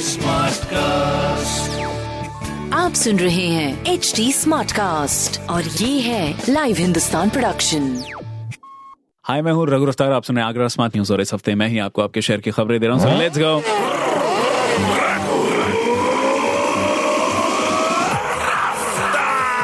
Smart cast आप सुन रहे हैं एच डी स्मार्ट कास्ट और ये है लाइव हिंदुस्तान प्रोडक्शन हाय मैं हूँ रघु रफ्तार। आप सुने आगरा स्मार्ट न्यूज़ और इस हफ़्ते मैं ही आपको आपके शहर की खबरें दे रहा हूँ। लेट्स गो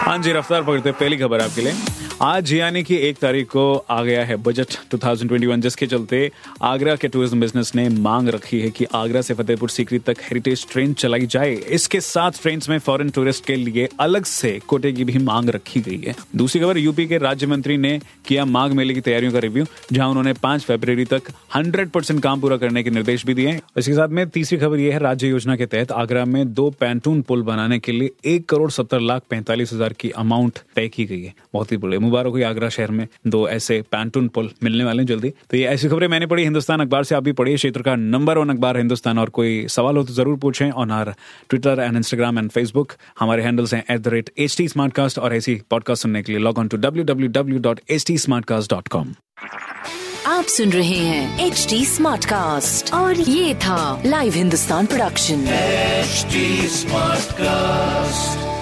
हाँ जी रफ्तार पकड़ते पहली खबर आपके लिए। आज यानी कि एक तारीख को आ गया है बजट 2021 जिसके चलते आगरा के टूरिज़्म बिज़नेस ने मांग रखी है कि आगरा से फतेहपुर सीकरी तक हेरिटेज ट्रेन चलाई जाए। इसके साथ ट्रेन में फॉरेन टूरिस्ट के लिए अलग से कोटे की भी मांग रखी गई है। दूसरी खबर, यूपी के राज्य मंत्री ने किया माघ मेले की तैयारियों का रिव्यू जहाँ उन्होंने पाँच फरवरी तक हंड्रेड परसेंट काम पूरा करने के निर्देश भी दिए इसके साथ में तीसरी खबर यह है, राज्य योजना के तहत आगरा में दो पैंटून पुल बनाने के लिए एक करोड़ सत्तर लाख पैंतालीस हज़ार की अमाउंट तय की गई है। बहुत ही बड़े मुबारक हुई आगरा शहर में दो ऐसे पैंटून पुल मिलने वाले हैं जल्दी। तो ये ऐसी खबरें मैंने पढ़ी हिंदुस्तान अखबार से आप भी पढ़िए। क्षेत्र का नंबर वन अखबार हिंदुस्तान। और कोई सवाल हो तो ज़रूर पूछें on our Twitter and Instagram and Facebook हमारे हैंडल्स हैं at the rate H T और ऐसी पॉडकास्ट सुनने के लिए log on to W W W dot H T dot com आप सुन रहे हैं एच टी स्मार्ट कास्ट और ये था live Hindustan production smart cast